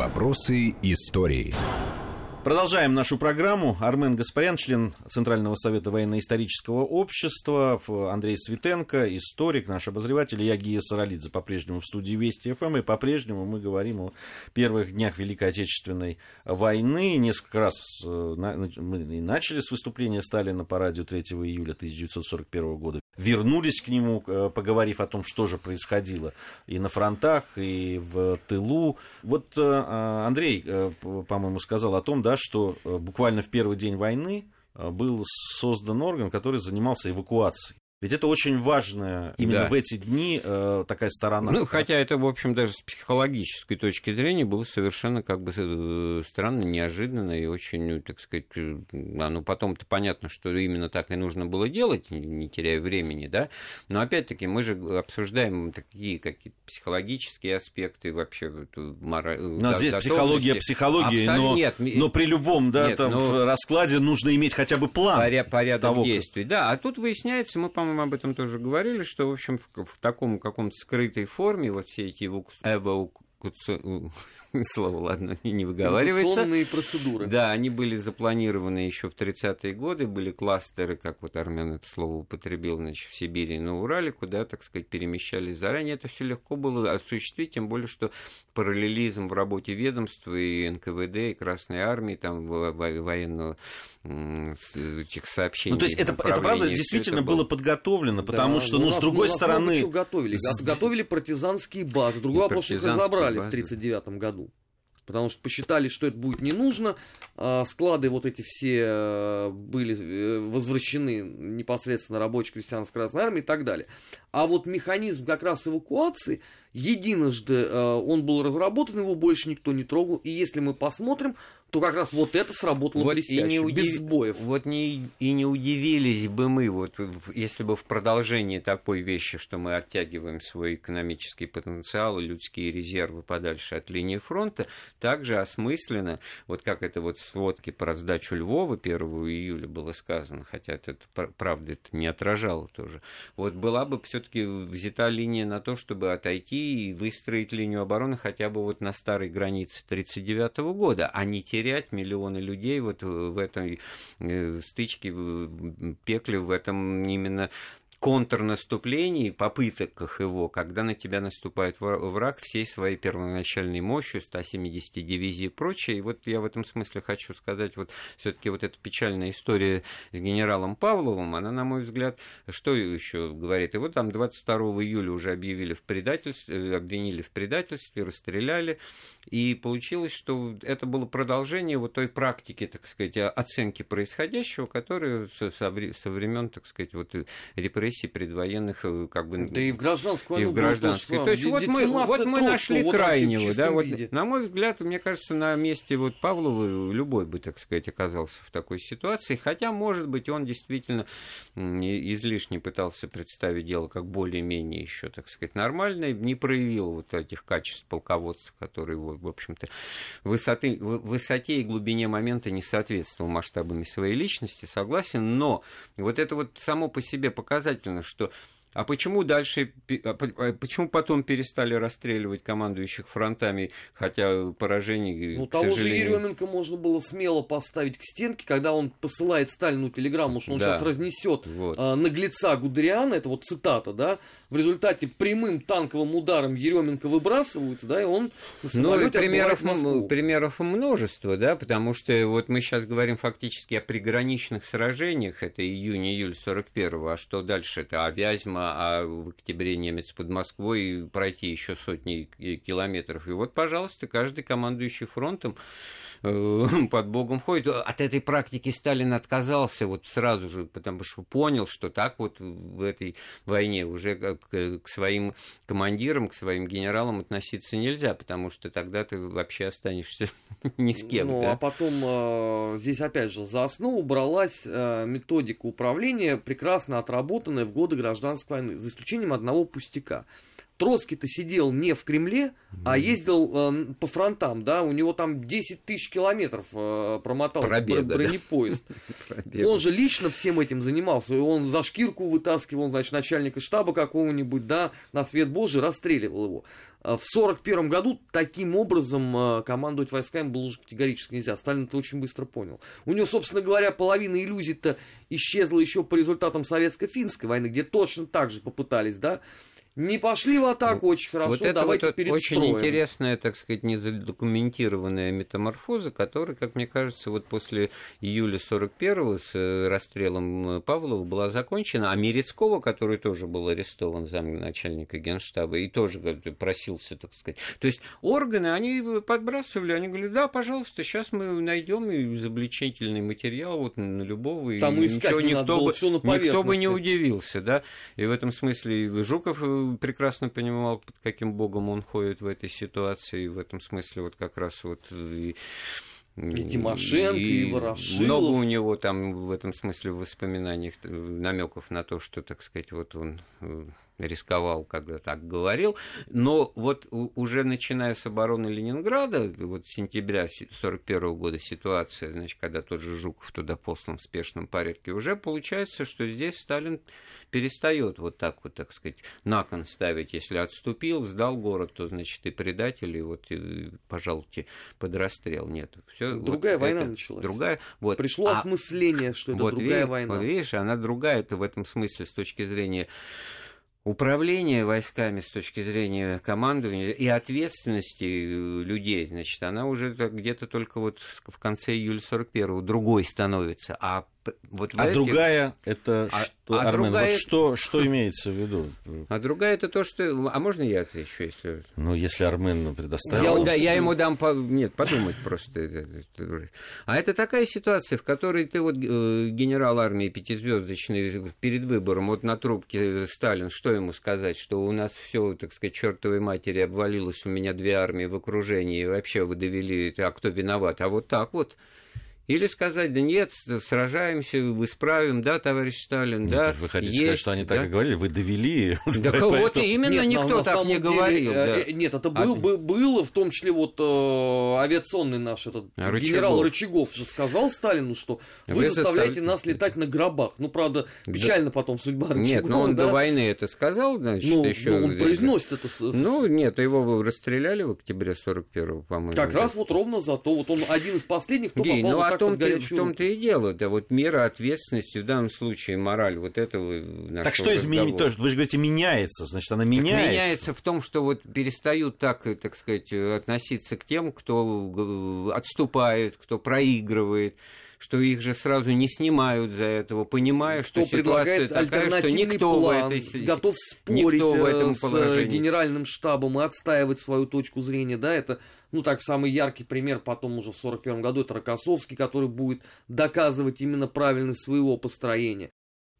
Вопросы истории. Продолжаем нашу программу. Армен Гаспарян, член Центрального совета военно-исторического общества, Андрей Светенко, историк, наш обозреватель, я Гия Саралидзе, по-прежнему в студии Вести ФМ, и по-прежнему мы говорим о первых днях Великой Отечественной войны. Несколько раз э, мы начали с выступления Сталина по радио 3 июля 1941 года, вернулись к нему, э, поговорив о том, что же происходило и на фронтах, и в тылу. Вот э, а, Андрей, по-моему, сказал о том, да, что э, буквально в первый день войны э, был создан орган, который занимался эвакуацией. Ведь это очень важная именно да. в эти дни э, такая сторона. Ну, хотя это, в общем, даже с психологической точки зрения было совершенно как бы э, странно, неожиданно и очень, ну, так сказать, э, а, ну, потом-то понятно, что именно так и нужно было делать, не теряя времени, да. Но опять-таки мы же обсуждаем такие какие-то психологические аспекты вообще. Мора... Но ну, да, здесь психология, психология, но, нет, но при любом да, нет, там, но... раскладе нужно иметь хотя бы план. Поряд, порядок того, действий, да. А тут выясняется, мы, по по-моему, об этом тоже говорили, что, в общем, в, в таком каком-то скрытой форме вот все эти эвакуации слово, ладно, не выговаривается. процедуры. Да, они были запланированы еще в 30-е годы, были кластеры, как вот Армен это слово употребил, значит, в Сибири и на Урале, куда, так сказать, перемещались заранее. Это все легко было осуществить, тем более, что параллелизм в работе ведомства и НКВД, и Красной Армии, там, военного этих сообщений. Ну, то есть это, это правда действительно это было... было подготовлено, потому да, что, ну, ну с другой стороны... Готовили? Готовили партизанские базы. Другой вопрос, что их разобрали базы. в 1939 году потому что посчитали, что это будет не нужно. А, склады вот эти все э, были э, возвращены непосредственно рабочей крестьянской Красной Армии и так далее. А вот механизм как раз эвакуации, единожды э, он был разработан, его больше никто не трогал. И если мы посмотрим, то как раз вот это сработало вот блестяще, и не удив... без сбоев. Вот не, и не удивились бы мы, вот, если бы в продолжении такой вещи, что мы оттягиваем свой экономический потенциал и людские резервы подальше от линии фронта, также осмысленно, вот как это вот в сводке по раздачу Львова 1 июля было сказано, хотя это, правда, это не отражало тоже, вот была бы все таки взята линия на то, чтобы отойти и выстроить линию обороны хотя бы вот на старой границе 1939 года, а не те терять миллионы людей вот в этой э, стычке, пекле, в этом именно контрнаступлении, попытках его, когда на тебя наступает враг всей своей первоначальной мощью, 170 дивизий и прочее. И вот я в этом смысле хочу сказать, вот все таки вот эта печальная история с генералом Павловым, она, на мой взгляд, что еще говорит? Вот там 22 июля уже объявили в предательстве, э, обвинили в предательстве, расстреляли, и получилось, что это было продолжение вот той практики, так сказать, оценки происходящего, которая со, времен, так сказать, вот репрессий репрессий предвоенных, э, как бы... Да и в гражданскую И в гражданской. То есть вот мы, вот мы нашли вот крайнего, да, вот, на мой взгляд, мне кажется, на месте вот Павлова любой бы, так сказать, оказался в такой ситуации, хотя, может быть, он действительно излишне пытался представить дело как более-менее еще, так сказать, нормальное, не проявил вот этих качеств полководца, которые, в общем-то, высоты, высоте и глубине момента не соответствовал масштабами своей личности, согласен, но вот это вот само по себе показать замечательно, что а почему дальше, а а почему потом перестали расстреливать командующих фронтами, хотя поражений, Ну, того сожалению... же Еременко можно было смело поставить к стенке, когда он посылает Сталину телеграмму, что он да. сейчас разнесет вот. а, наглеца Гудериана, это вот цитата, да, в результате прямым танковым ударом Еременко выбрасываются, да, и он Ну, примеров, примеров множество, да, потому что вот мы сейчас говорим фактически о приграничных сражениях, это июнь-июль 41-го, а что дальше? Это Авязьма, а в октябре немец под Москвой пройти еще сотни километров. И вот, пожалуйста, каждый командующий фронтом э, под Богом ходит. От этой практики Сталин отказался вот сразу же, потому что понял, что так вот в этой войне уже к, к своим командирам, к своим генералам относиться нельзя, потому что тогда ты вообще останешься ни с кем. Ну, да? а потом э, здесь опять же за основу бралась э, методика управления, прекрасно отработанная в годы гражданской войны, за исключением одного пустяка. Троцкий-то сидел не в Кремле, а ездил э, по фронтам, да, у него там 10 тысяч километров э, промотал Пробега, бронепоезд. Да? Он же лично всем этим занимался, он за шкирку вытаскивал, значит, начальника штаба какого-нибудь, да, на свет Божий расстреливал его. А в 1941 году таким образом э, командовать войсками было уже категорически нельзя. Сталин это очень быстро понял. У него, собственно говоря, половина иллюзий-то исчезла еще по результатам советско-финской войны, где точно так же попытались, да, не пошли в атаку очень хорошо, вот это давайте вот Очень интересная, так сказать, недокументированная метаморфоза, которая, как мне кажется, вот после июля 41-го с э, расстрелом э, Павлова была закончена, а Мерецкого, который тоже был арестован замначальника генштаба и тоже просился, так сказать. То есть органы, они подбрасывали, они говорили, да, пожалуйста, сейчас мы найдем изобличительный материал вот на любого, Там и ничего никто бы, никто бы не удивился, да, и в этом смысле Жуков э, прекрасно понимал, под каким богом он ходит в этой ситуации, и в этом смысле вот как раз вот и и Тимошенко, и, и Ворошилов. Много у него там в этом смысле в воспоминаниях намеков на то, что, так сказать, вот он э, рисковал, когда так говорил. Но вот уже начиная с обороны Ленинграда, вот сентября 1941 года ситуация, значит, когда тот же Жуков туда послан в спешном порядке, уже получается, что здесь Сталин перестает вот так вот, так сказать, на кон ставить. Если отступил, сдал город, то, значит, и предатели, вот, и, пожалуйте, под расстрел. Нет, все. Другая вот война это, началась. Другая, вот. Пришло а, осмысление, что это вот другая видишь, война. Вот видишь, она другая, это в этом смысле с точки зрения управление войсками с точки зрения командования и ответственности э, людей, значит, она уже где-то только вот в конце июля 41-го другой становится. А вот а этих... другая это а, что, а Армен, другая... вот что, что имеется в виду? А другая это то, что... А можно я отвечу, если... Ну, если Армен предоставил... Я, да, я ему дам... По... Нет, подумать просто. А это такая ситуация, в которой ты вот э, генерал армии пятизвездочный перед выбором, вот на трубке Сталин, что ему сказать, что у нас все, так сказать, чертовой матери обвалилось, у меня две армии в окружении, и вообще вы довели, а кто виноват? А вот так вот. Или сказать, да нет, сражаемся, исправим, да, товарищ Сталин, ну, да. Вы хотите есть, сказать, что они да? так и говорили, вы довели. Да вот именно нет, никто так не деле, говорил. Да. Э, нет, это был, а... было, в том числе вот э, авиационный наш этот Рычагов. генерал Рычагов же сказал Сталину, что вы, вы заставляете застав... нас летать на гробах. Ну, правда, печально да. потом судьба Рычагова. Нет, но он да? до войны это сказал, значит, ну, еще. Ну, он произносит это. Ну, нет, его расстреляли в октябре 41-го, по-моему. Как раз вот ровно за то, вот он один из последних, кто Гей, попал ну, вот о том, в том том-то и дело, да, вот мера ответственности, в данном случае мораль вот этого Так что изменить, то, вы же говорите, меняется, значит, она меняется. Так меняется в том, что вот перестают так, так сказать, относиться к тем, кто отступает, кто проигрывает, что их же сразу не снимают за этого, понимая, что Кто ситуация такая, что никто план, в этой готов спорить в этом с положении. генеральным штабом и отстаивать свою точку зрения, да, это ну, так, самый яркий пример потом уже в 1941 году, это Рокоссовский, который будет доказывать именно правильность своего построения.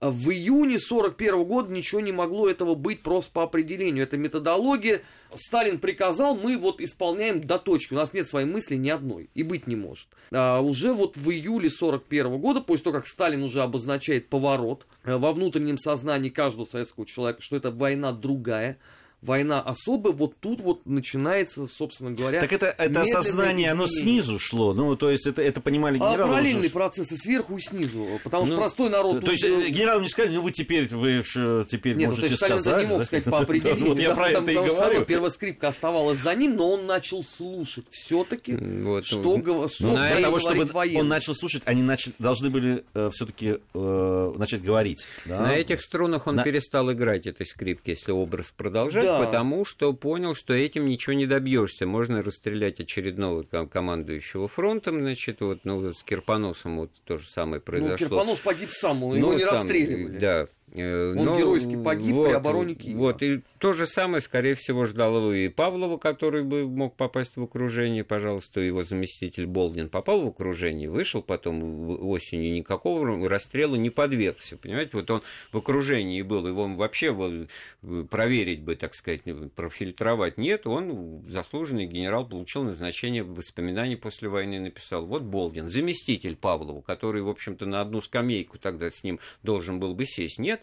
А в июне 1941 года ничего не могло этого быть просто по определению. Это методология. Сталин приказал, мы вот исполняем до точки. У нас нет своей мысли ни одной. И быть не может. А уже вот в июле 1941 года, после того, как Сталин уже обозначает поворот э, во внутреннем сознании каждого советского человека, что это война другая, война особая, вот тут вот начинается, собственно говоря... Так это, это осознание, оно снизу шло, ну, то есть это, это понимали а генералы? А параллельные уже... процессы сверху и снизу, потому ну, что простой народ... То, то есть э, генералы не сказали, ну, вы теперь, вы теперь Нет, можете ну, то есть, сказать... не мог сказать по определению, вот я про это и говорю. Первая скрипка оставалась за ним, но он начал слушать все таки вот, что, ну, что ну, для того, чтобы военный. он начал слушать, они начали, должны были э, все-таки э, начать говорить. Да? На этих струнах он На... перестал играть этой скрипки, если образ продолжать, да. Потому что понял, что этим ничего не добьешься. Можно расстрелять очередного там, командующего фронтом, значит, вот, ну, с Кирпоносом вот то же самое ну, произошло. Ну, Кирпонос погиб сам, его ну, не сам, расстреливали. Да, Он Но, геройски погиб вот, при обороне Киева. Вот, и то же самое, скорее всего, ждало и Павлова, который бы мог попасть в окружение. Пожалуйста, его заместитель Болдин попал в окружение, вышел потом осенью, никакого расстрела не подвергся. Понимаете, вот он в окружении был, его вообще э, проверить бы, так сказать, профильтровать. Нет, он, заслуженный генерал, получил назначение в воспоминании после войны, написал. Вот Болдин, заместитель Павлова, который, в общем-то, на одну скамейку тогда с ним должен был бы сесть. Нет,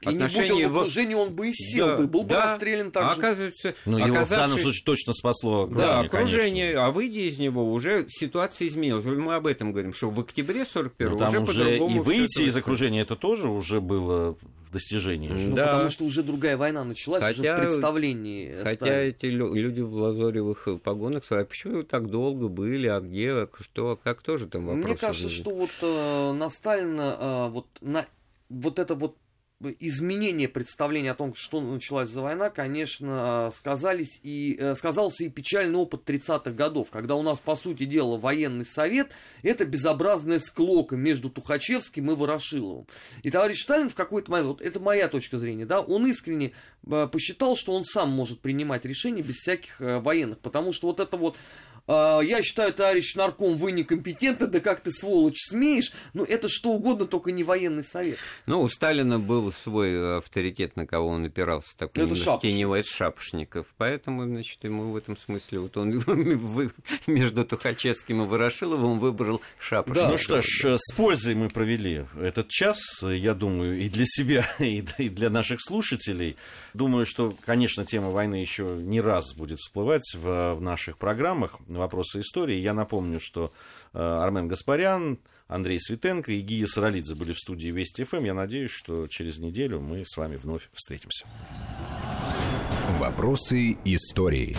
И отношения... не будь он в окружении, он бы и сел да, бы, был да, бы расстрелян так а же. Оказывается, Но его в данном случае точно спасло окружение, Да, окружение, конечно. а выйдя из него, уже ситуация изменилась. Мы об этом говорим, что в октябре 41 ну, уже, уже И выйти из окружения, это тоже уже было достижение. Ну, да. потому что уже другая война началась, хотя, уже в представлении. Хотя стали. эти люди в лазоревых погонах а почему так долго были, а где, что, как тоже там вопрос. Мне кажется, что вот э, на Сталина э, вот, на, вот это вот изменение представления о том, что началась за война, конечно, сказались и, э, сказался и печальный опыт 30-х годов, когда у нас, по сути дела, военный совет – это безобразная склока между Тухачевским и Ворошиловым. И товарищ Сталин в какой-то момент, вот это моя точка зрения, да, он искренне э, посчитал, что он сам может принимать решения без всяких э, военных, потому что вот это вот я считаю, товарищ нарком, вы некомпетентны, да как ты, сволочь, смеешь? Ну, это что угодно, только не военный совет. Ну, у Сталина был свой авторитет, на кого он опирался, такой это теневой Шапошников. Поэтому, значит, ему в этом смысле, вот он между Тухачевским и Ворошиловым выбрал Шапошникова. Да. Ну что ж, с пользой мы провели этот час, я думаю, и для себя, и для наших слушателей. Думаю, что, конечно, тема войны еще не раз будет всплывать в, в наших программах вопросы истории. Я напомню, что э, Армен Гаспарян, Андрей Светенко и Гия Саралидзе были в студии Вести ФМ. Я надеюсь, что через неделю мы с вами вновь встретимся. Вопросы истории.